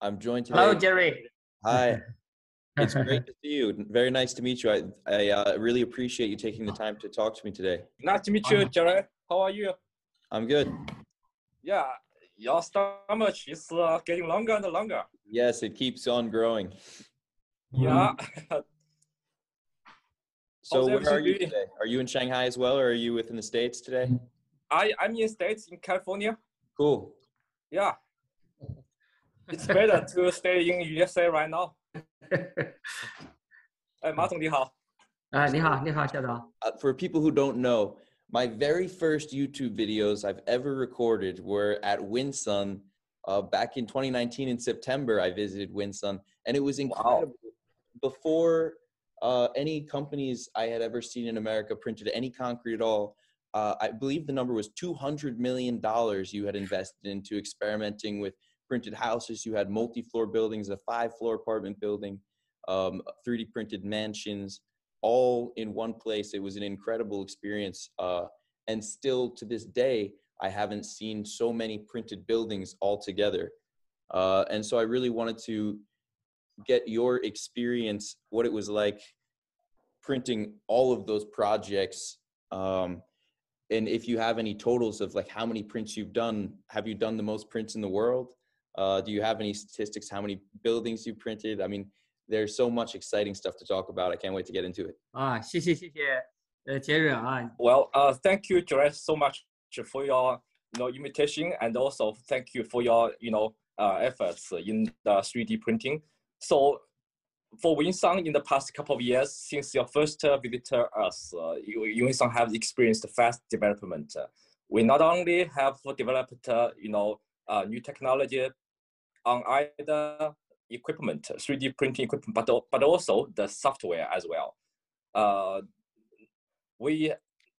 I'm joined today. Hello, Jerry. Hi. It's great to see you. Very nice to meet you. I, I uh, really appreciate you taking the time to talk to me today. Nice to meet you, Jerry. How are you? I'm good. Yeah, your stomach is uh, getting longer and longer. Yes, it keeps on growing. Yeah. So where are you everything today? Are you in Shanghai as well, or are you within the States today? I, I'm in the States, in California. Cool. Yeah. It's better to stay in USA right now. 哎，马总你好。啊，你好，你好，校长。 Uh, for people who don't know, my very first YouTube videos I've ever recorded were at Winsun. Uh, back in 2019 in September, I visited Winsun, and it was incredible. Before uh, any companies I had ever seen in America printed any concrete at all, uh, I believe the number was 200 million dollars you had invested into experimenting with printed houses. You had multi-floor buildings, a five-floor apartment building, um, 3D printed mansions all in one place. It was an incredible experience. Uh, and still to this day, I haven't seen so many printed buildings all together. Uh, and so I really wanted to get your experience, what it was like printing all of those projects. Um, and if you have any totals of like how many prints you've done, have you done the most prints in the world? Uh, do you have any statistics? How many buildings you printed? I mean, there's so much exciting stuff to talk about. I can't wait to get into it. 啊，谢谢谢谢，呃，杰瑞啊。Well, uh, thank you, Jarett, so much for your you know invitation, and also thank you for your you know uh, efforts in the 3D printing. So. For Winsun, in the past couple of years, since your first uh, us, uh, Winsun has experienced fast development. we not only have developed, uh, you know, uh, new technology, on either equipment, 3D printing equipment, but, but also the software as well. Uh, we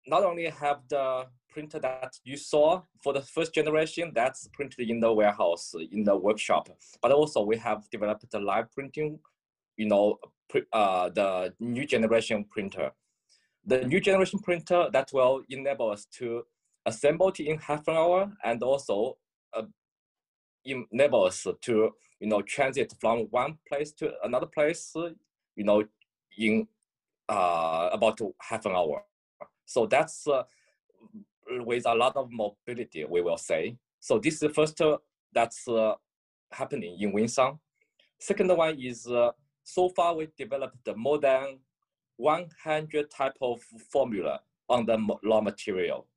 not only have the printer that you saw for the first generation that's printed in the warehouse in the workshop but also we have developed the live printing you know uh, the new generation printer the new generation printer that will enable us to assemble it in half an hour and also uh, enable us to you know transit from one place to another place you know in uh, about half an hour so that's uh, with a lot of mobility, we will say. So this is the first uh, that's uh, happening in Winsun. Second one is uh, so far we developed more than 100 type of formula on the raw material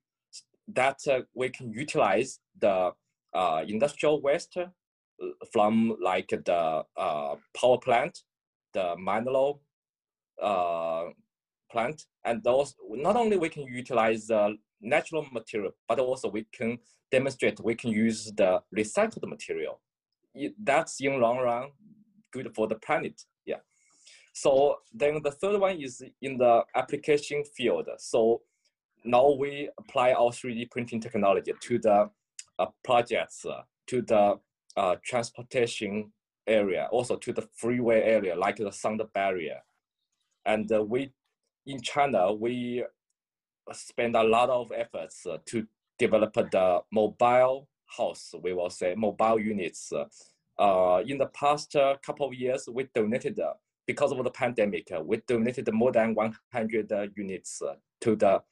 that uh, we can utilize the uh, industrial waste uh, from like the uh, power plant, the mineral uh, plant, and those not only we can utilize the natural material, but also we can demonstrate we can use the recycled material. That's in long run good for the planet. Yeah. So then the third one is in the application field. So now we apply our 3D printing technology to the projects, uh, to the uh, transportation area, also to the freeway area, like the sound barrier. And uh, we, in China, we spend a lot of efforts uh, to develop the mobile house, we will say, mobile units. Uh, in the past uh, couple of years, we donated, uh, because of the pandemic, uh, we donated more than 100 uh, units uh, to the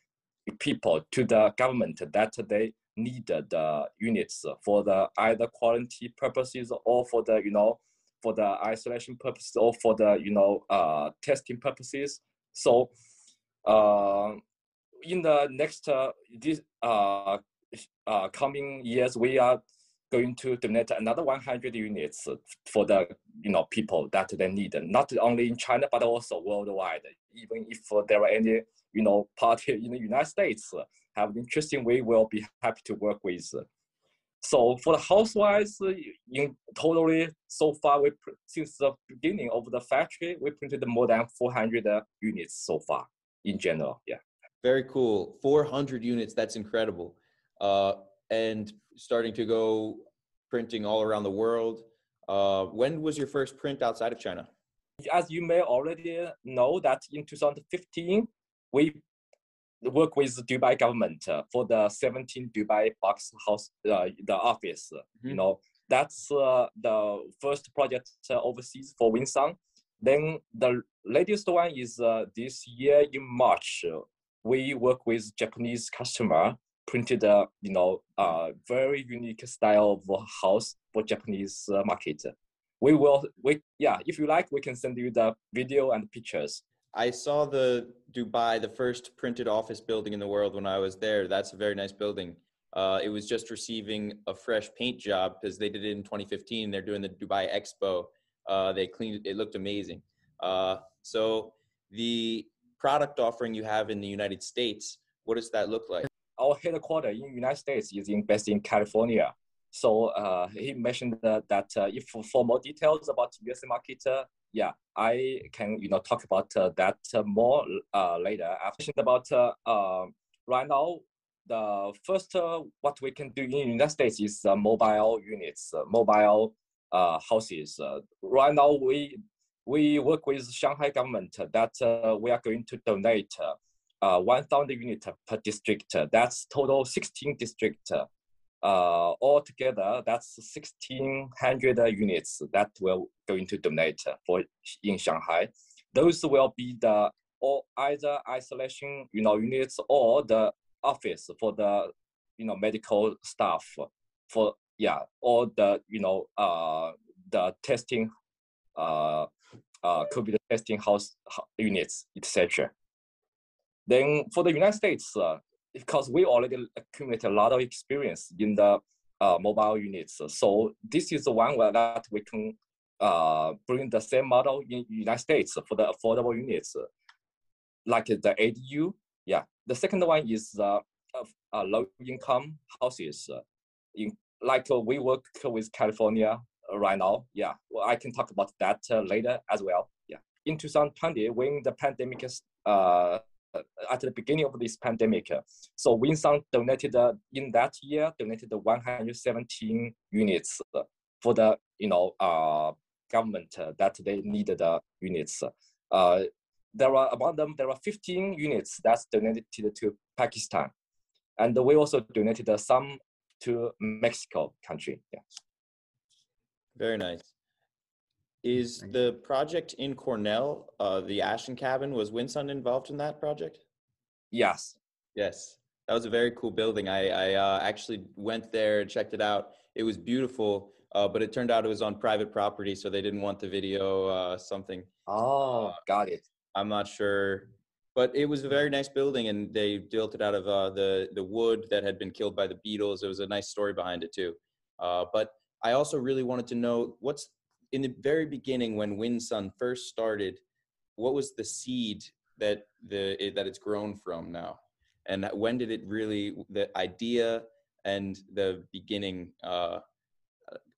people, to the government that they need the units for the either quarantine purposes or for the, you know, for the isolation purposes or for the, you know, uh, testing purposes. So, uh, in the next uh, this uh, uh, coming years, we are going to donate another 100 units for the you know people that they need, not only in China but also worldwide. Even if there are any you know party in the United States have an interesting, way, we will be happy to work with. So for the house-wise, in totally so far, we since the beginning of the factory, we printed more than 400 units so far in general. Yeah. Very cool. 400 units. That's incredible. Uh, and starting to go printing all around the world. Uh, when was your first print outside of China? As you may already know, that in 2015 we work with Dubai government uh, for the 17 Dubai box house, uh, the office. You Mhm. know, that's uh, the first project uh, overseas for Winsun. Then the latest one is uh, this year in March. we work with Japanese customer printed a you know a very unique style of house for Japanese uh, market. We will we yeah if you like we can send you the video and pictures. I saw the Dubai, the first printed office building in the world when I was there. That's a very nice building. Uh, it was just receiving a fresh paint job because they did it in 2015. They're doing the Dubai Expo. Uh, they cleaned it. It looked amazing. Uh, so the product offering you have in the United States, what does that look like? Our headquarters in United States is in, based in California. So uh, he mentioned that, that uh, if for more details about US market, uh, yeah, I can you know talk about uh, that uh, more uh, later. Mentioned about uh, uh, right now the first uh, what we can do in United States is mobile units, mobile houses. right now we we work with Shanghai government that we are going to donate uh, 1,000 units per district. That's total 16 districts uh, altogether, that's 1,600 units that we're going to donate for in Shanghai. Those will be the or either isolation, you know, units or the office for the, you know, medical staff for yeah, or the you know uh, the testing, uh, uh, COVID testing house units, etc. Then for the United States, uh, because we already accumulate a lot of experience in the uh, mobile units. So this is the one where that we can uh, bring the same model in United States for the affordable units, like the ADU. Yeah. The second one is uh, uh, low income houses. In like we work with California right now. Yeah. Well, I can talk about that later as well. Yeah. In 2020, when the pandemic uh, uh, Uh, at the beginning of this pandemic. So Winsun donated uh, in that year donated 117 units for the you know uh, government uh, that they needed the units. there are among them there are 15 units that's donated to Pakistan, and we also donated some to Mexico country. Yeah. Very nice. Is the project in Cornell, uh, the Ashen Cabin, was Winsun involved in that project? Yes. Yes. That was a very cool building. I, I uh, actually went there and checked it out. It was beautiful, uh, but it turned out it was on private property, so they didn't want the video uh, something. Oh, uh, got it. I'm not sure, but it was a very nice building, and they built it out of uh, the the wood that had been killed by the beetles. There was a nice story behind it too. Uh, but I also really wanted to know what's in the very beginning when Winsun first started, what was the seed that the it, that it's grown from now, and when did it really the idea and the beginning uh,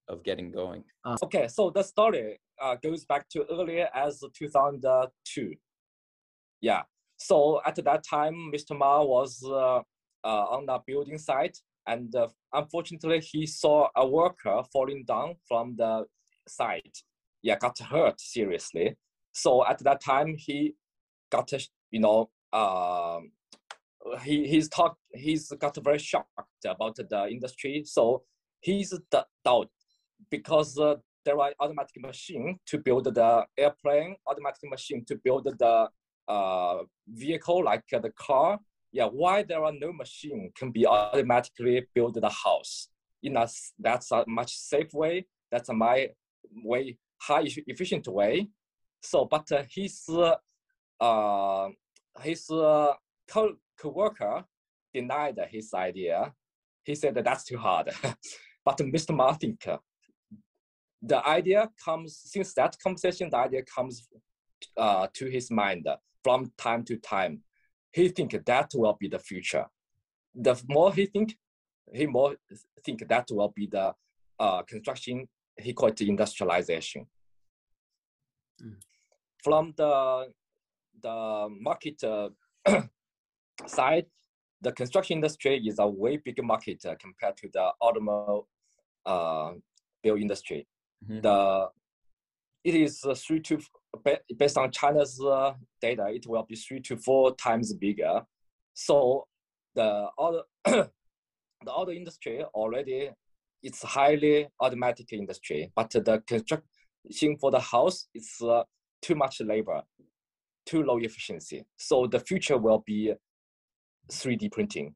of getting going? Uh. Okay, so the story uh, goes back to earlier as 2002. Yeah, so at that time, Mr. Ma was uh, uh, on the building site, and uh, unfortunately, he saw a worker falling down from the side, yeah, got hurt seriously. So at that time, he got, you know, uh, he he's talked, he's got very shocked about the industry. So he's doubt because uh, there are automatic machine to build the airplane, automatic machine to build the uh, vehicle like uh, the car. Yeah, why there are no machine can be automatically build the house? In a, that's a much safe way. That's my way high efficient way. So, but his uh, his uh, co coworker denied his idea. He said that that's too hard. but Mr. Martin, the idea comes since that conversation. The idea comes uh, to his mind from time to time. He think that will be the future. The more he think, he more think that will be the uh, construction he called it industrialization. Mm. From the the market uh, side, the construction industry is a way bigger market uh, compared to the automobile uh, build industry. Mm-hmm. The it is uh, three to based on China's uh, data, it will be three to four times bigger. So the other the auto industry already it's highly automatic industry, but the construction for the house is uh, too much labor, too low efficiency. So the future will be 3D printing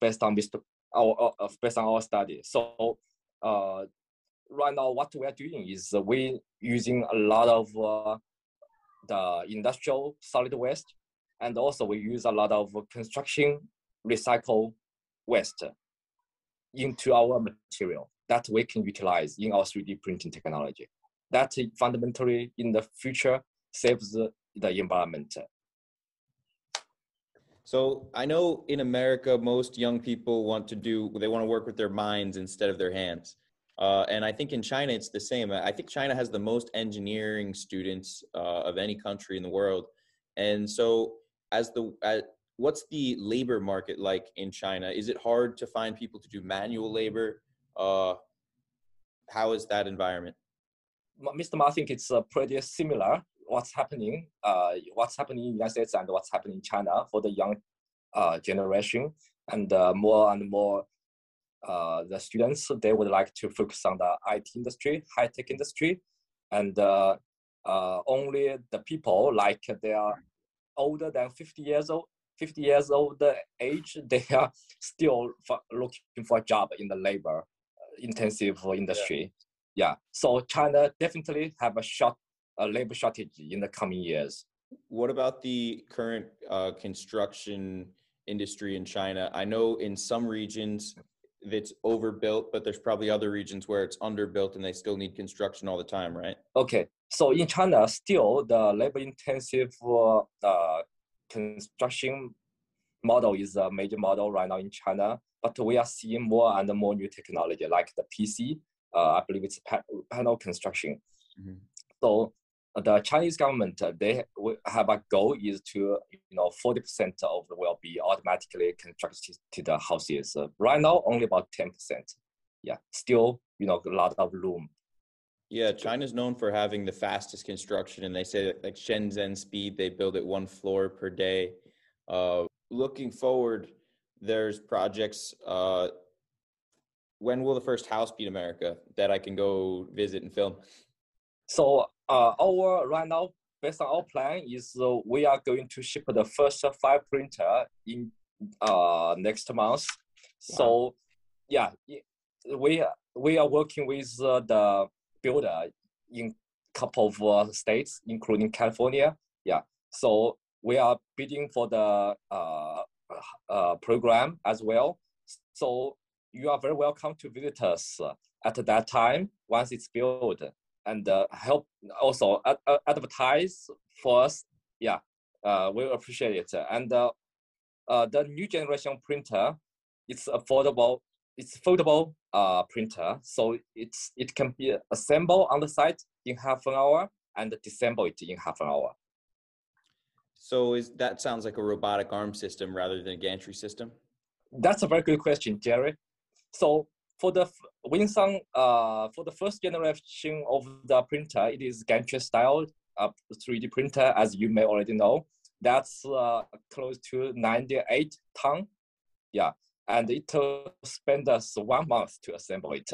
based on this our uh, based on our study. So uh, right now, what we are doing is we using a lot of uh, the industrial solid waste, and also we use a lot of construction recycle waste into our material that we can utilize in our 3D printing technology. That fundamentally in the future saves the, environment. So I know in America, most young people want to do, they want to work with their minds instead of their hands. Uh, and I think in China, it's the same. I think China has the most engineering students uh, of any country in the world. And so as the, what's the labor market like in China? Is it hard to find people to do manual labor? Uh, how is that environment? Mr. Ma, I think it's uh, pretty similar. What's happening, uh, what's happening in the United States and what's happening in China for the young uh, generation, and uh, more and more uh, the students they would like to focus on the IT industry, high tech industry, and only the people like they are older than 50 years old 50 years old age, they are still looking for a job in the labor uh, intensive industry. Yeah. yeah. So China definitely have a short a labor shortage in the coming years. What about the current uh, construction industry in China? I know in some regions it's overbuilt, but there's probably other regions where it's underbuilt and they still need construction all the time, right? Okay. So in China, still the labor intensive uh, construction model is a major model right now in China, but we are seeing more and more new technology like the PC. Uh, I believe it's panel construction. Mm-hmm. So uh, the Chinese government uh, they have a goal is to you know 40% of the will be automatically constructed to the houses. Right now, only about 10%. Yeah, still you know a lot of room. Yeah, China's known for having the fastest construction, and they say that like Shenzhen speed, they build it one floor per day. Uh, looking forward, there's projects. Uh, when will the first house be in America that I can go visit and film? So uh, our right now, based on our plan, is uh, we are going to ship the first five printer in uh, next month. Wow. So yeah, we we are working with uh, the builder in couple of uh, states, including California. Yeah, so we are bidding for the uh, uh, program as well. So you are very welcome to visit us at that time once it's built and uh, help also ad- advertise for us. Yeah, uh, we appreciate it. And uh, uh, the new generation printer, it's affordable. It's foldable uh, printer, so it's it can be assembled on the site in half an hour and disassemble it in half an hour. So is that sounds like a robotic arm system rather than a gantry system? That's a very good question, Jerry. So for the Winsun, uh, for the first generation of the printer, it is gantry style uh, 3D printer, as you may already know. That's uh, close to 98 ton. Yeah, and it uh, spend us one month to assemble it.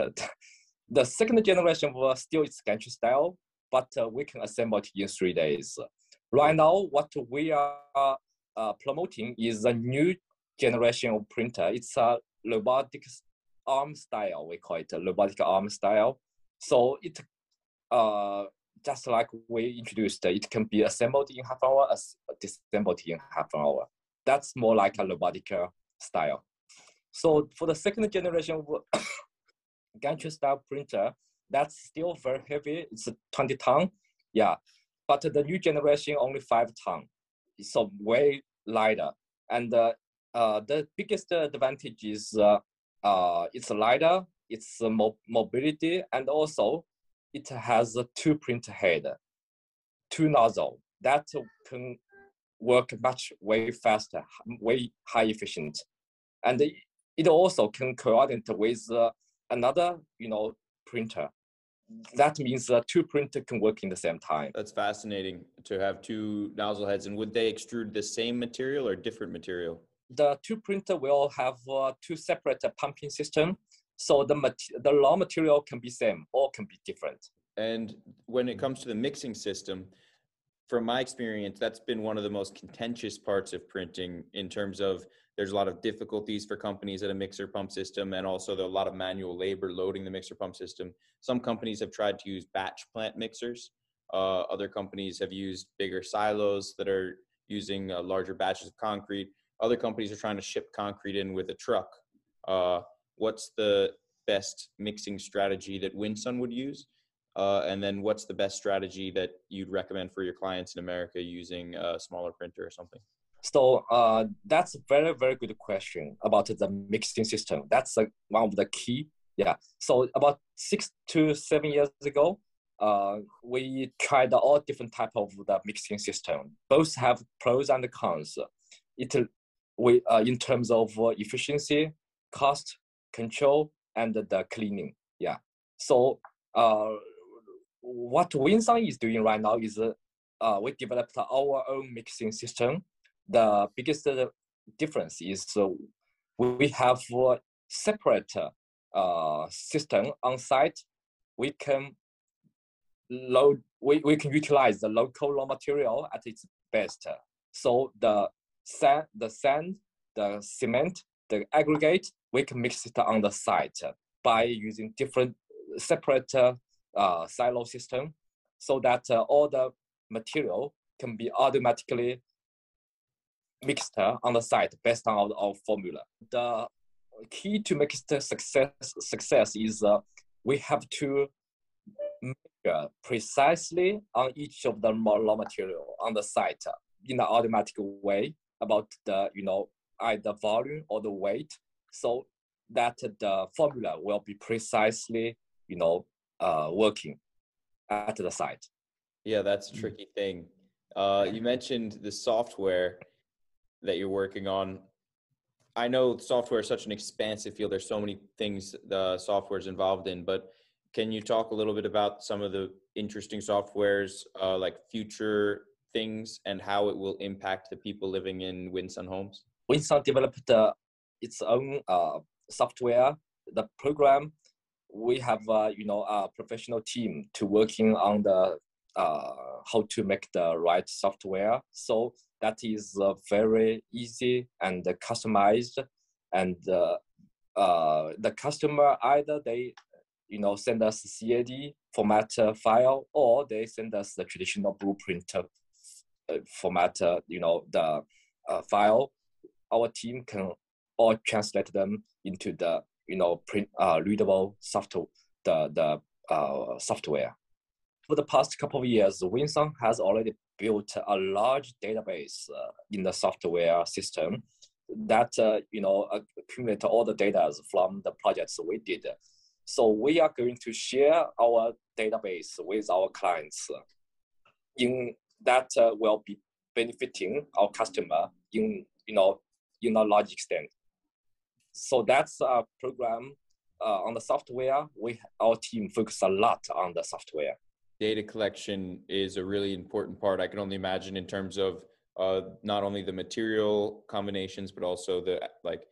the second generation was still its gantry style, but uh, we can assemble it in three days. Right now, what we are uh, promoting is a new generation of printer. It's a robotic arm style. We call it a robotic arm style. So it, uh, just like we introduced, it can be assembled in half hour, disassembled in half an hour. That's more like a robotic uh, style. So for the second generation gantry style printer, that's still very heavy. It's 20 ton. Yeah, but the new generation only five ton, so way lighter. And uh, uh, the biggest advantage is uh, uh, it's lighter, it's mo- mobility, and also it has a two print head, two nozzle that can work much way faster, way high efficient, and it also can coordinate with uh, another, you know, printer that means that two printer can work in the same time. That's fascinating to have two nozzle heads. And would they extrude the same material or different material? The two printer will have uh, two separate uh, pumping system. So the mat- the raw material can be same or can be different. And when it comes to the mixing system, from my experience, that's been one of the most contentious parts of printing in terms of there's a lot of difficulties for companies at a mixer pump system and also there are a lot of manual labor loading the mixer pump system. Some companies have tried to use batch plant mixers. Uh, other companies have used bigger silos that are using uh, larger batches of concrete. Other companies are trying to ship concrete in with a truck. Uh, what's the best mixing strategy that Winsun would use? Uh, and then what's the best strategy that you'd recommend for your clients in America using a smaller printer or something? So uh, that's a very, very good question about the mixing system. That's uh, one of the key. Yeah. So about six to seven years ago, uh, we tried all different type of the mixing system. Both have pros and cons. It we uh, in terms of efficiency, cost, control, and the cleaning. Yeah. So uh, what Winsun is doing right now is uh, we developed our own mixing system. The biggest difference is uh, we have a separate uh, system on site. We can load, we, we can utilize the local raw material at its best. So the sand, the sand, the cement, the aggregate, we can mix it on the site by using different separate uh, silo system so that uh, all the material can be automatically mixed on the site based on our, formula. The key to mixed success success is uh, we have to measure precisely on each of the raw material on the site in an automatic way about the you know either volume or the weight so that the formula will be precisely you know uh, working at the site. Yeah, that's a tricky thing. Uh, you mentioned the software that you're working on. I know software is such an expansive field. There's so many things the software is involved in, but can you talk a little bit about some of the interesting softwares, uh, like future things, and how it will impact the people living in Winsun homes? Winsun developed uh, its own uh, software. The program we have uh, you know a professional team to working on the uh, how to make the right software. So that is uh, very easy and customized, and uh, uh, the customer either they you know send us CAD format file or they send us the traditional blueprint uh, format. you know the file. Our team can all translate them into the you know, print, uh, readable software, the, the uh, software. For the past couple of years, Winsun has already built a large database uh, in the software system that, uh, you know, accumulate all the data from the projects we did. So we are going to share our database with our clients in that uh, will be benefiting our customer in, you know, in a large extent so that's a program uh, on the software. We our team focus a lot on the software. Data collection is a really important part. I can only imagine in terms of uh, not only the material combinations, but also the like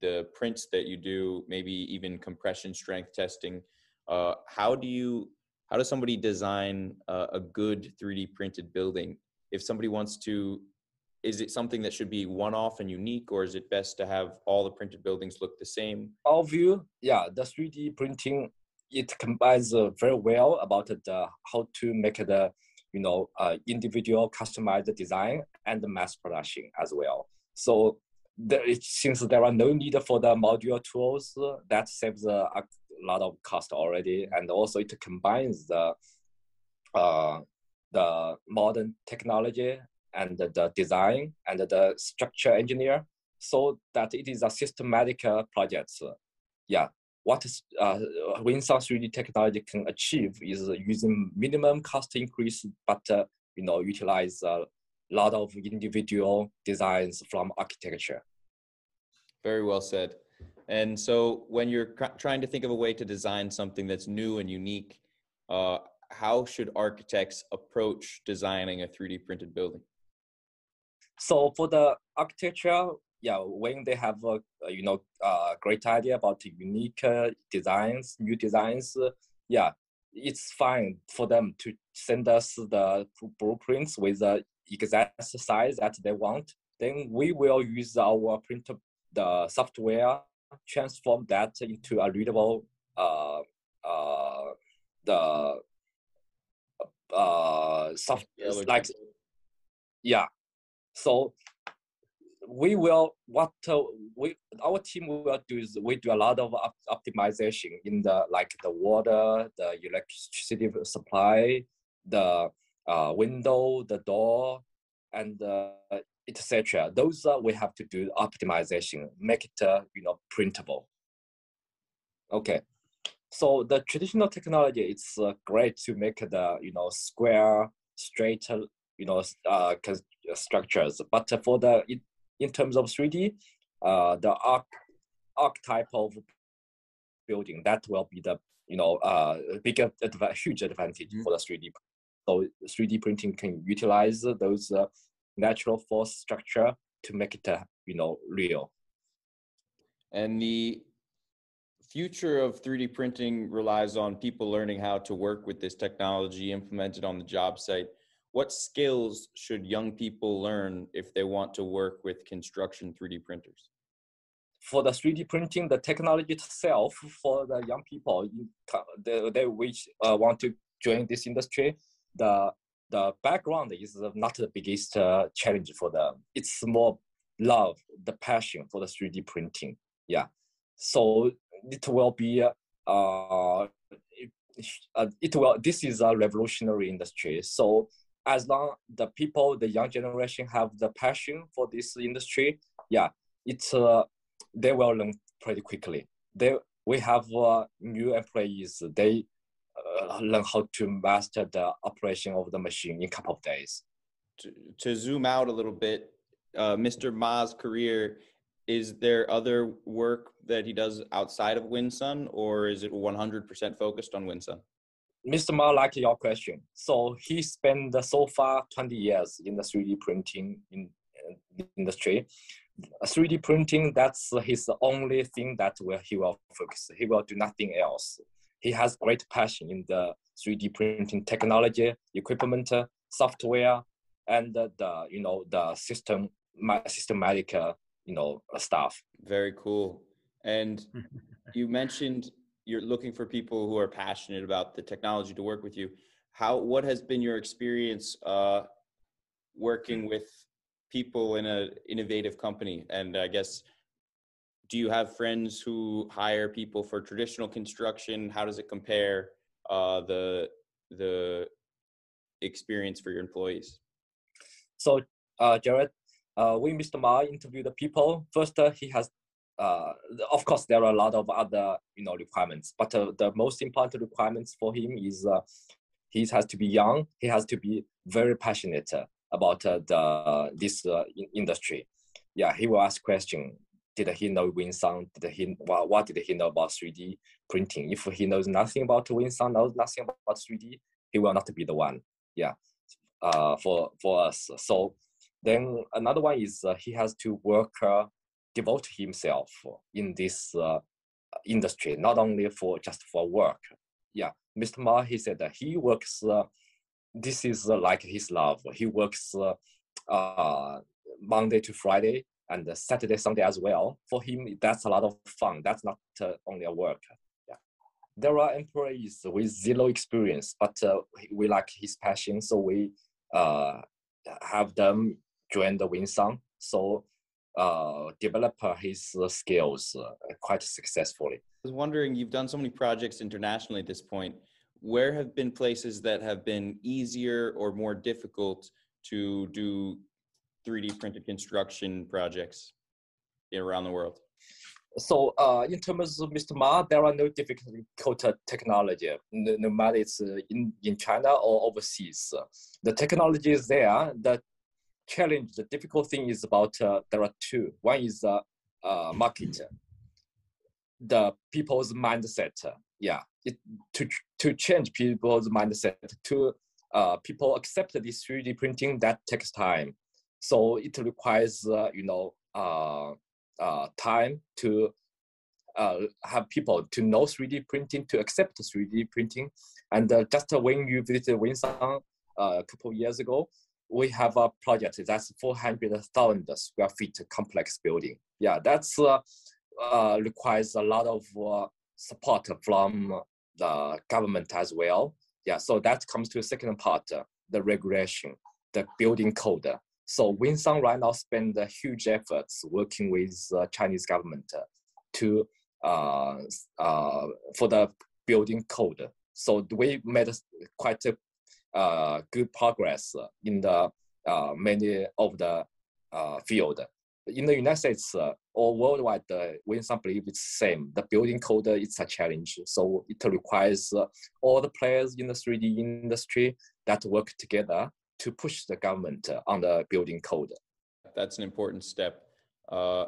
the prints that you do, maybe even compression strength testing. Uh, how do you how does somebody design a good 3D printed building? If somebody wants to is it something that should be one-off and unique or is it best to have all the printed buildings look the same our view yeah the 3d printing it combines uh, very well about the how to make the you know uh, individual customized design and the mass production as well. So there, it, since there are no need for the module tools uh, that saves a lot of cost already. And also it combines the uh, the modern technology and the design and the structure engineer. So that it is a systematic uh, project. Yeah, what uh, Winsun 3D technology can achieve is using minimum cost increase, but uh, you know utilize a lot of individual designs from architecture. Very well said. And so, when you're trying to think of a way to design something that's new and unique, uh, how should architects approach designing a 3D printed building? So for the architecture, yeah, when they have a, you know a great idea about unique uh, designs, new designs, uh, yeah, it's fine for them to send us the blueprints with the exact size that they want. Then we will use our printer, the software, transform that into a readable, uh, uh, the uh, soft like, yeah. So we will what uh, we our team will do is we do a lot of op optimization in the like the water, the electricity supply, the uh, window, the door, and uh, etc. Those uh, we have to do optimization, make it uh, you know printable. Okay, so the traditional technology it's uh, great to make the you know square, straight, you know uh, structures, but for the in terms of 3D, uh, the arc archetype of building that will be the you know uh, bigger huge advantage mm-hmm. for the 3D. So 3D printing can utilize those uh, natural force structure to make it uh, you know real. And the future of 3D printing relies on people learning how to work with this technology implemented on the job site what skills should young people learn if they want to work with construction 3D printers? For the 3D printing, the technology itself for the young people, they, they which uh, want to join this industry, the the background is not the biggest uh, challenge for them. It's more love, the passion for the 3D printing. Yeah, so it will be uh, uh, it will. This is a revolutionary industry. So as long the people, the young generation have the passion for this industry, yeah, it's uh, they will learn pretty quickly. They we have uh, new employees. They uh, learn how to master the operation of the machine in a couple of days. To, to zoom out a little bit, uh, Mr. Ma's career is there other work that he does outside of WinSun, or is it 100% focused on WinSun? Mr. Ma like your question. So he spent so far 20 years in the 3D printing in, uh, industry. 3D printing, that's his only thing that will, he will focus. He will do nothing else. He has great passion in the 3D printing technology, equipment, software, and the, the you know the system systematic uh, you know stuff. Very cool. And you mentioned you're looking for people who are passionate about the technology to work with you how what has been your experience uh, working with people in an innovative company? And i guess do you have friends who hire people for traditional construction? How does it compare uh, the the experience for your employees? So uh, Jarett uh, we mr ma interview the people. First uh, he has uh, of course, there are a lot of other you know requirements, but uh, the most important requirements for him is uh, he has to be young. He has to be very passionate about uh, the this uh, industry. Yeah, he will ask question. Did he know WinSun? Did he what, what did he know about 3D printing? If he knows nothing about WinSun, knows nothing about 3D, he will not be the one. Yeah, uh, for for us. So then another one is uh, he has to work uh, devote himself in this uh, industry, not only for just for work. Yeah, Mr. Ma, he said that he works, uh, this is uh, like his love. He works uh, uh, Monday to Friday and Saturday, Sunday as well. For him, that's a lot of fun. That's not uh, only a work. Yeah. There are employees with zero experience, but we like his passion, so we have them join the WinSun. So uh, develop his skills uh, quite successfully. I was wondering, you've done so many projects internationally at this point. Where have been places that have been easier or more difficult to do 3D printed construction projects around the world? So uh, in terms of Mr. Ma, there are no difficult technology, no, no matter it's uh, in, in China or overseas. The technology is there. The challenge, the difficult thing is about uh, there are two. One is the uh, uh, market, the people's mindset. yeah, it, to to change people's mindset to uh, people accept this 3D printing that takes time. So it requires uh, you know uh, uh, time to have people to know 3D printing, to accept 3D printing. And just when you visited Winsun a couple years ago, we have a project that's 400,000 square feet complex building. Yeah, that's uh, uh, requires a lot of uh, support from the government as well. Yeah, so that comes to the second part, the regulation, the building code. So Winsun right now spend huge efforts working with Chinese government to uh, uh, for the building code. So we made quite a good progress in the uh, many of the uh, field. In the United States uh, or worldwide, uh, Winsun believe it's same. The building code is a challenge, so it requires all the players in the 3D industry that work together to push the government on the building code. That's an important step. Uh,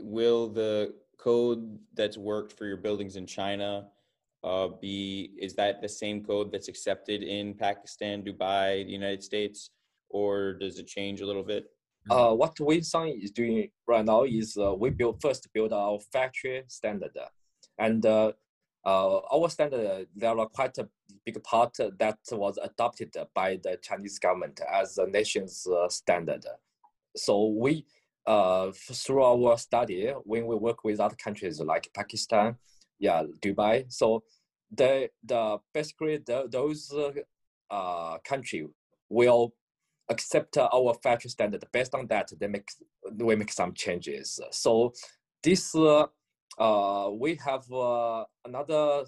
will the code that's worked for your buildings in China uh, be is that the same code that's accepted in Pakistan, Dubai, the United States, or does it change a little bit? Uh, what Winsun is doing right now is uh, we build first build our factory standard, and uh, uh, our standard there are quite a big part that was adopted by the Chinese government as the nation's uh, standard. So we uh, through our study when we work with other countries like Pakistan, yeah, Dubai. So the the basically the, those uh, country will accept our factory standard. Based on that, they make we make some changes. So this uh, uh we have uh, another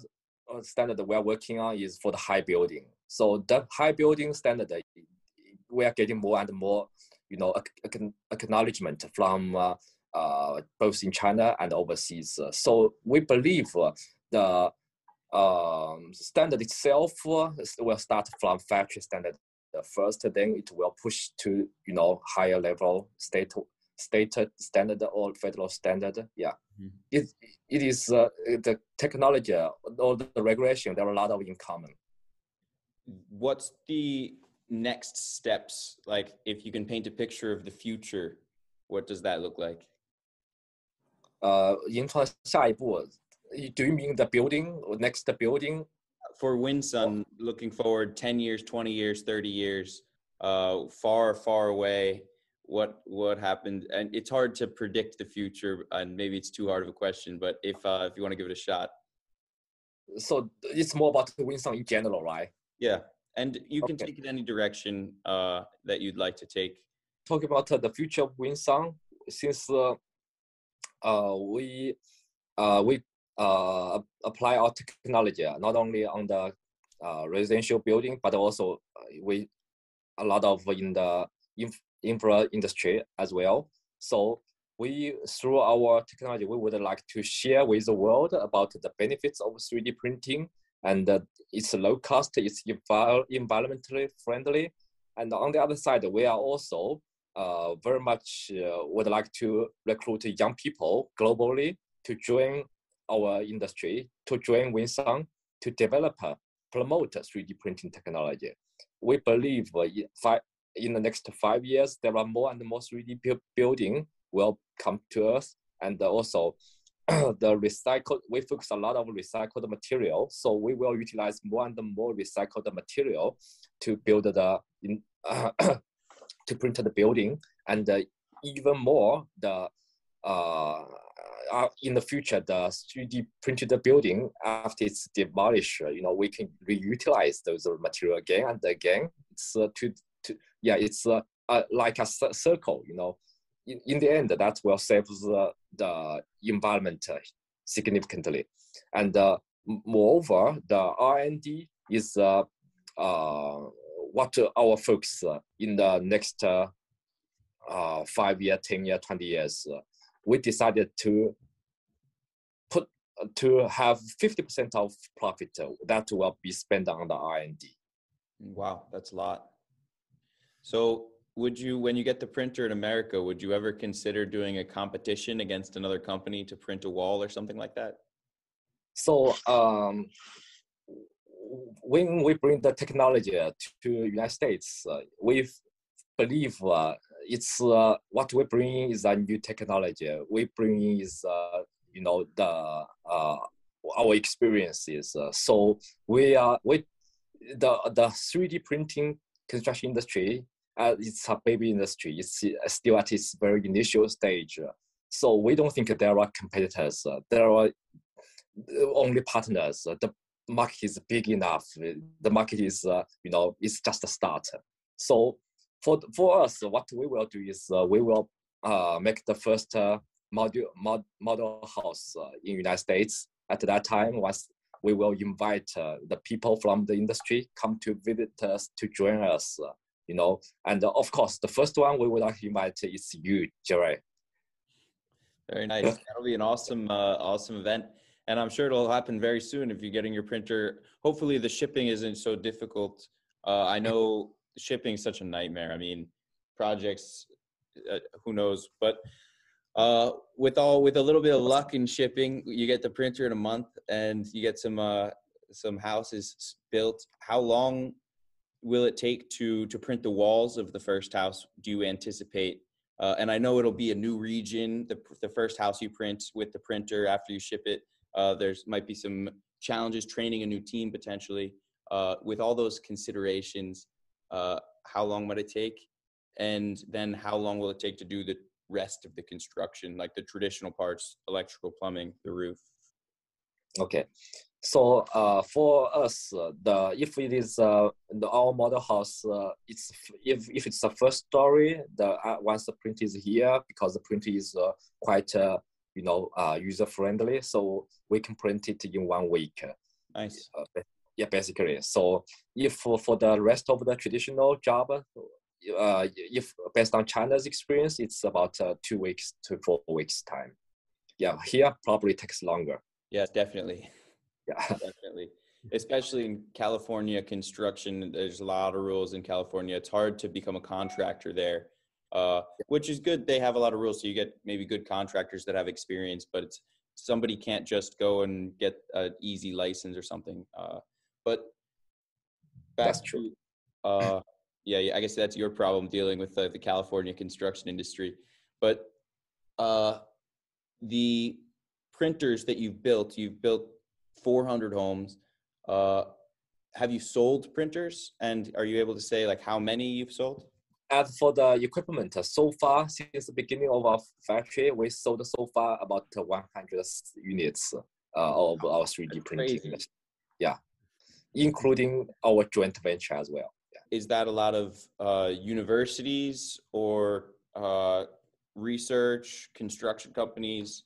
uh, standard we are working on is for the high building. So the high building standard we are getting more and more you know acknowledgement from uh, both in China and overseas. So we believe the um, standard itself will start from factory standard first, then it will push to you know higher level state state standard or federal standard. Yeah, mm-hmm. it it is uh, the technology or the regulation. There are a lot of in common. What's the next steps like if you can paint a picture of the future what does that look like uh 银川下一步 do you mean the building or next building for winsun looking forward 10 years 20 years 30 years uh far far away what what happened and it's hard to predict the future and maybe it's too hard of a question but if uh if you want to give it a shot so it's more about winsun in general right yeah and you can okay. take it any direction uh, that you'd like to take. Talk about uh, the future of Winsong, since uh, uh, we uh, we uh, apply our technology not only on the uh, residential building, but also uh, we a lot of in the inf infra industry as well. So we through our technology, we would like to share with the world about the benefits of 3D printing and uh, it's low cost, it's environmentally friendly. And on the other side, we are also uh, very much uh, would like to recruit young people globally to join our industry, to join Winsun, to develop, uh, promote 3D printing technology. We believe uh, in the next five years, there are more and more 3D building will come to us. And also the recycled, we focus a lot of recycled material. So we will utilize more and more recycled material to build the, in, to print the building. And uh, even more, the uh, uh in the future, the 3D printed building after it's demolished, you know, we can reutilize those material again and again. It's uh, to, to, yeah, it's uh, like a circle, you know, in, in the end, that will save the, the environment significantly. And uh, moreover, the R&D is uh, uh, what uh, our focus uh, in the next uh, uh, five year, 10 year, 20 years. we decided to put to have 50% of profit that will be spent on the R&D. Wow, that's a lot. So would you when you get the printer in america would you ever consider doing a competition against another company to print a wall or something like that so um, when we bring the technology to united states uh, we believe uh, it's uh, what we bring is a new technology. We bring is uh, you know the uh, our experiences. Uh, so we are we the the 3D printing construction industry. It's a baby industry. It's still at its very initial stage. So we don't think there are competitors. there are only partners. The market is big enough. The market is, uh, you know, it's just a start. So for for us, what we will do is uh, we will uh, make the first uh, module mod, model house uh, in United States. At that time, once we will invite uh, the people from the industry come to visit us to join us. Uh, you know, and of course, the first one we would like to invite is you, Jarett. Very nice. That'll be an awesome, awesome event and I'm sure it'll happen very soon if you're getting your printer. Hopefully, the shipping isn't so difficult. Uh, I know shipping is such a nightmare. I mean, projects, uh, who knows? But uh, with all with a little bit of luck in shipping, you get the printer in a month, and you get some uh, some houses built. How long will it take to to print the walls of the first house? Do you anticipate? Uh, and I know it'll be a new region. The the first house you print with the printer after you ship it uh, there's might be some challenges training a new team potentially. Uh, with all those considerations, uh, how long might it take? And then how long will it take to do the rest of the construction, like the traditional parts, electrical, plumbing, the roof? Okay. So uh, for us, uh, the if it is uh, the our model house, uh, it's if if it's the first story, the uh, once the print is here because the print is uh, quite you know, uh, user friendly. So we can print it in one week. Nice. Uh, yeah, basically. So if for, for the rest of the traditional job, uh, if based on China's experience, it's about uh, two weeks to four weeks time. Yeah, here probably takes longer. Yeah, definitely. Yeah, definitely. Especially in California construction, there's a lot of rules in California. It's hard to become a contractor there uh, which is good. They have a lot of rules, so you get maybe good contractors that have experience, but it's somebody can't just go and get an easy license or something. Uh, but that's true. To, uh, yeah, yeah, I guess that's your problem dealing with the California construction industry. But uh, the printers that you've built, you've built 400 homes. Uh, have you sold printers, and are you able to say like how many you've sold? As for the equipment, so far since the beginning of our factory, we sold so far about 100 units uh, of our 3D printing. Yeah, including our joint venture as well. Yeah. Is that a lot of uh, universities or uh, research, construction companies?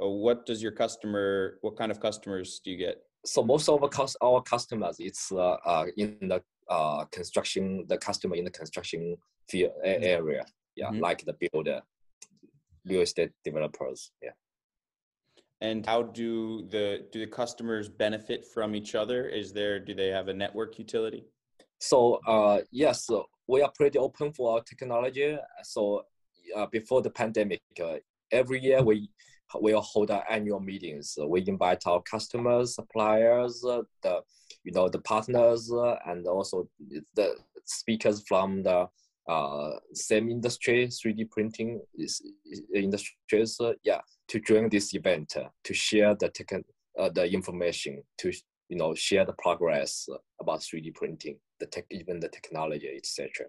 Uh, what does your customer? What kind of customers do you get? So most of our, our customers, it's uh, in the uh, construction, the customer in the construction field mm-hmm. area, yeah, mm-hmm. like the builder, real estate developers, yeah. And how do the do the customers benefit from each other? Is there do they have a network utility? So uh, yes, we are pretty open for our technology. So uh, before the pandemic, uh, every year we we'll hold our annual meetings. We invite our customers, suppliers, uh, the you know the partners, uh, and also the speakers from the uh, same industry, 3D printing is, industries. Uh, yeah, to join this event uh, to share the tech, uh, the information to you know share the progress about 3D printing, the tech, even the technology, etc.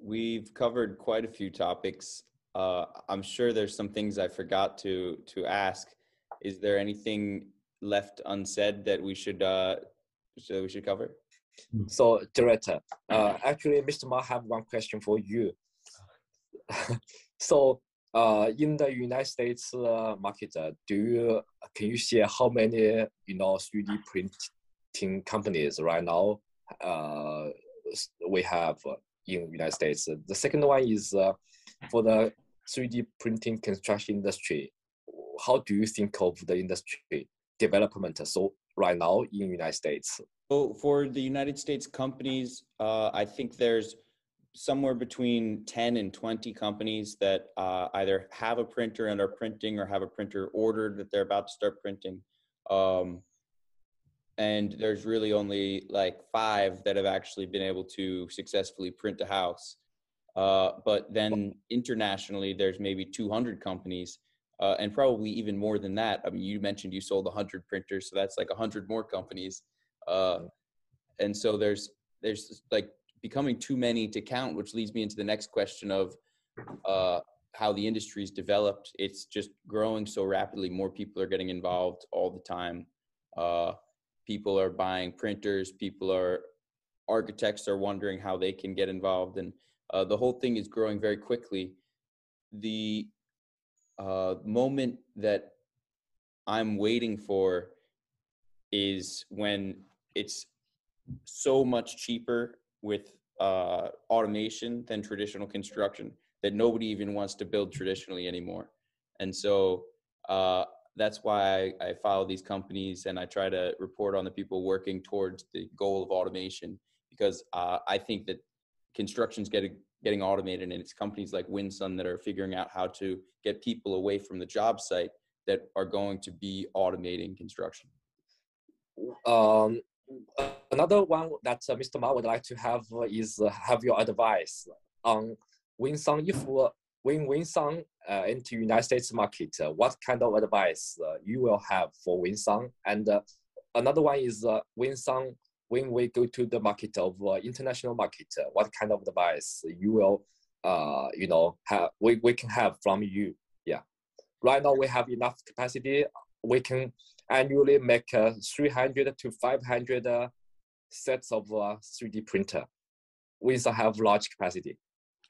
We've covered quite a few topics uh, I'm sure there's some things I forgot to to ask. Is there anything left unsaid that we should uh, so we should cover? So, director, uh, actually, Mr. Ma I have one question for you. so, uh, in the United States uh, market, uh, do you can you share how many you know 3D printing companies right now uh, we have in the United States? The second one is uh, for the 3D printing construction industry, how do you think of the industry development so right now in United States? So for the United States companies, uh, I think there's somewhere between 10 and 20 companies that uh, either have a printer and are printing or have a printer ordered that they're about to start printing. Um, and there's really only like five that have actually been able to successfully print a house. Uh, but then internationally, there's maybe 200 companies, uh, and probably even more than that. I mean, you mentioned you sold 100 printers, so that's like 100 more companies. Uh, and so there's there's like becoming too many to count, which leads me into the next question of uh, how the industry's developed. It's just growing so rapidly. More people are getting involved all the time. Uh, people are buying printers. People are architects are wondering how they can get involved, and uh, the whole thing is growing very quickly. The uh, moment that I'm waiting for is when it's so much cheaper with uh, automation than traditional construction that nobody even wants to build traditionally anymore. And so uh, that's why I, I, follow these companies and I try to report on the people working towards the goal of automation because uh, I think that construction's getting getting automated and it's companies like Winsun that are figuring out how to get people away from the job site that are going to be automating construction. Um, another one that uh, Mr. Ma would like to have is uh, have your advice on Winsun if uh, when Winsun uh, into United States market, uh, what kind of advice uh, you will have for Winsun? And uh, another one is uh, Winsun when we go to the market of uh, international market, uh, what kind of advice you will, uh, you know, have we, we can have from you? Yeah, right now we have enough capacity. We can annually make uh, 300 to 500 uh, sets of uh, 3D printer. We also have large capacity.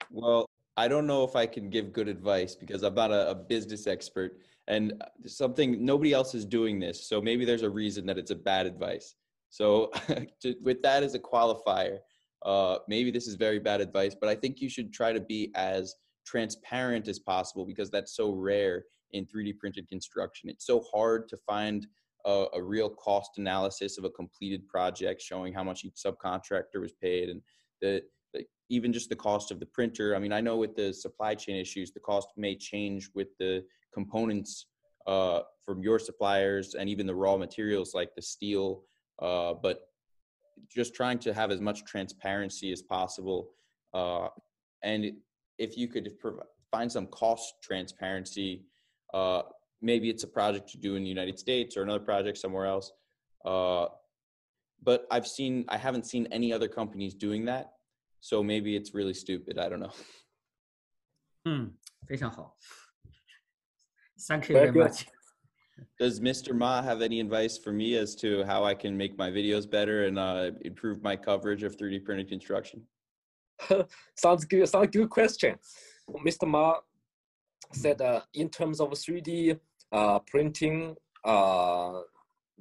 Well, I don't know if I can give good advice because I'm not a, a business expert and uh, something nobody else is doing this. So maybe there's a reason that it's a bad advice. So to, with that as a qualifier, uh, maybe this is very bad advice, but I think you should try to be as transparent as possible because that's so rare in 3D printed construction. It's so hard to find a, a, real cost analysis of a completed project showing how much each subcontractor was paid and the, the, even just the cost of the printer. I mean, I know with the supply chain issues, the cost may change with the components uh, from your suppliers and even the raw materials like the steel uh, but just trying to have as much transparency as possible. Uh, and if you could find some cost transparency, uh, maybe it's a project to do in the United States or another project somewhere else. Uh, but I've seen, I haven't seen any other companies doing that. So maybe it's really stupid. I don't know. Hmm. 非常好. Thank you very, very much. Does Mr. Ma have any advice for me as to how I can make my videos better and uh, improve my coverage of 3D printed construction? sounds good. Sounds good question. Mr. Ma said uh, in terms of 3D uh, printing, uh,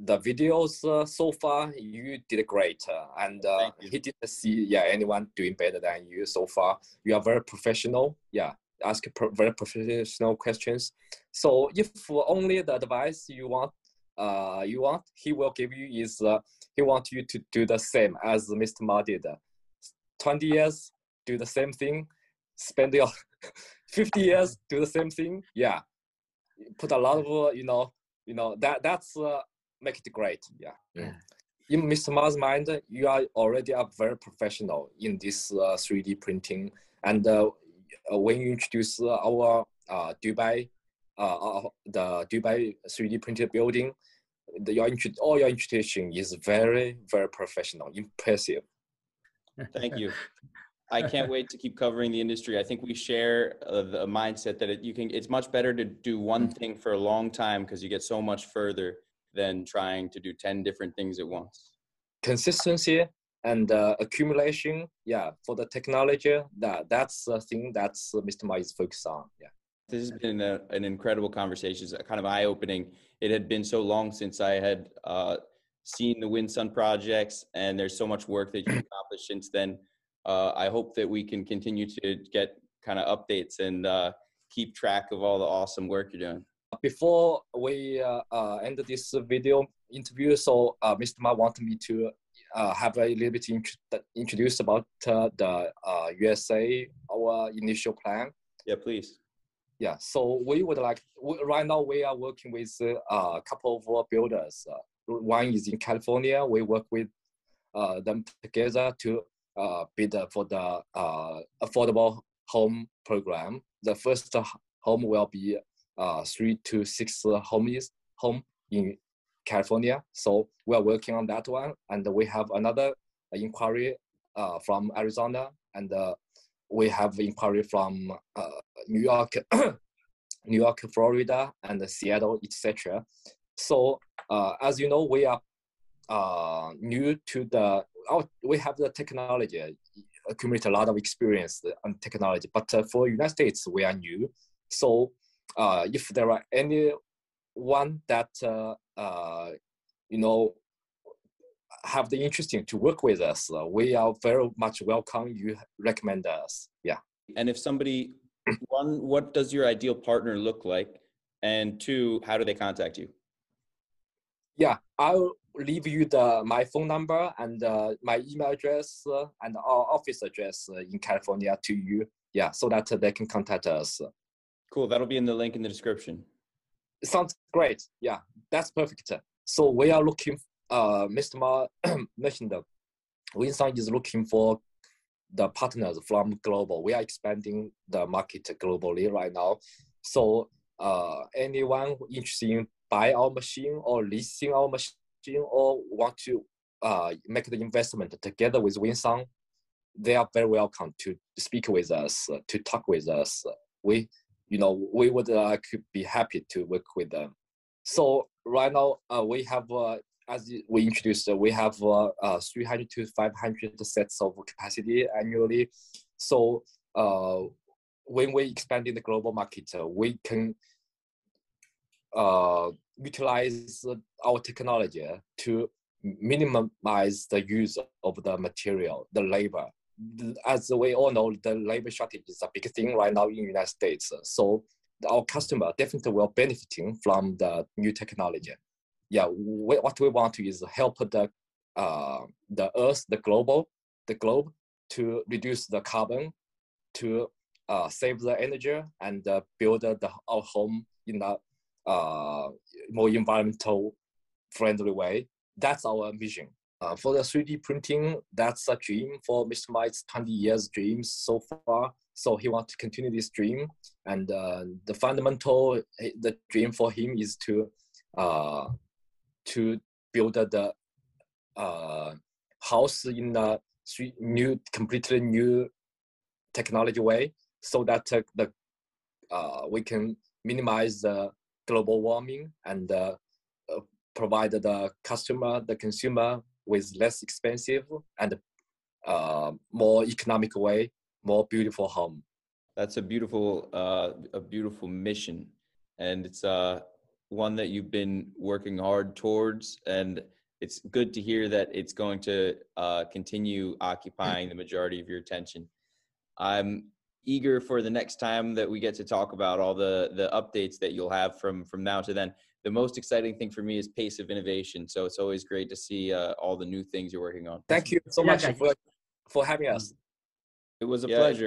the videos uh, so far you did great, uh, and he didn't see yeah anyone doing better than you so far. You are very professional. Yeah, ask very professional questions. So if only the advice you want, uh, you want, he will give you is uh, he want you to do the same as Mr. Ma did. 20 years, do the same thing. Spend your 50 years, do the same thing. Yeah, put a lot of you know, you know that that's uh, make it great. Yeah. yeah. In Mr. Ma's mind, you are already a very professional in this uh, 3D printing, and uh, uh, when you introduce our uh, Dubai, uh, the Dubai 3D printed building, the, your all your introduction is very, very professional, impressive. Thank you. I can't wait to keep covering the industry. I think we share uh, the mindset that it, you can. It's much better to do one thing for a long time because you get so much further than trying to do ten different things at once. Consistency and uh, accumulation yeah for the technology that that's the thing that's uh, mr ma is focused on yeah. This has been a, an incredible conversation it's kind of eye-opening. It had been so long since i had uh, seen the winsun projects and there's so much work that you've accomplished since then. Uh, i hope that we can continue to get kind of updates and uh, keep track of all the awesome work you're doing. Before we uh, end this video interview so mr ma wanted me to uh, have a little bit int- introduced about uh, the uh, USA, our initial plan? Yeah, please. Yeah, so we would like, we, right now we are working with uh, a couple of builders. Uh, one is in California. We work with uh, them together to bid for the affordable home program. The first home will be uh, three to six homes home in California. So we are working on that one, and we have another inquiry uh, from Arizona, and uh, we have inquiry from uh, New York, New York, Florida, and Seattle, etc. So uh, as you know, we are uh, new to the. Oh, we have the technology, accumulate a lot of experience on technology. But uh, for United States, we are new. So if there are anyone that uh, uh, you know have the interesting to work with us, uh, we are very much welcome. You recommend us, yeah. And if somebody, one, what does your ideal partner look like? And two, how do they contact you? Yeah, I'll leave you the my phone number and uh, my email address uh, and our office address uh, in California to you. Yeah, so that they can contact us. Cool. That'll be in the link in the description. Sounds great. Yeah, that's perfect. So we are looking. Uh, Mr. Ma mentioned that is looking for the partners from global. We are expanding the market globally right now. So uh, anyone interested in buy our machine or leasing our machine or want to uh, make the investment together with Winsun, they are very welcome to speak with us, to talk with us. We, you know, we would uh, could be happy to work with them. So right now uh, we have, uh, as we introduced, uh, we have 300 to 500 sets of capacity annually. So when we expand in the global market, we can uh, utilize our technology to minimize the use of the material, the labor. As we all know, the labor shortage is a big thing right now in the United States. So our customer definitely will benefiting from the new technology. Yeah, we, what we want to is help the uh, the Earth, the global, the globe, to reduce the carbon, to uh, save the energy, and uh, build the, our home in a uh, more environmental friendly way. That's our vision. Uh, for the 3D printing, that's a dream for Mr. Ma's 20 years dreams so far. So he wants to continue this dream. And uh, the fundamental, the dream for him is to uh, to build the uh, house in a new, completely new technology way, so that uh, the we can minimize the global warming and provide the customer, the consumer with less expensive and uh, more economic way, more beautiful home. That's a beautiful, uh, a beautiful mission, and it's uh, one that you've been working hard towards. And it's good to hear that it's going to uh, continue occupying the majority of your attention. I'm eager for the next time that we get to talk about all the the updates that you'll have from from now to then. The most exciting thing for me is pace of innovation. So it's always great to see uh, all the new things you're working on. Thank you so much for for having us. It was a yeah. pleasure.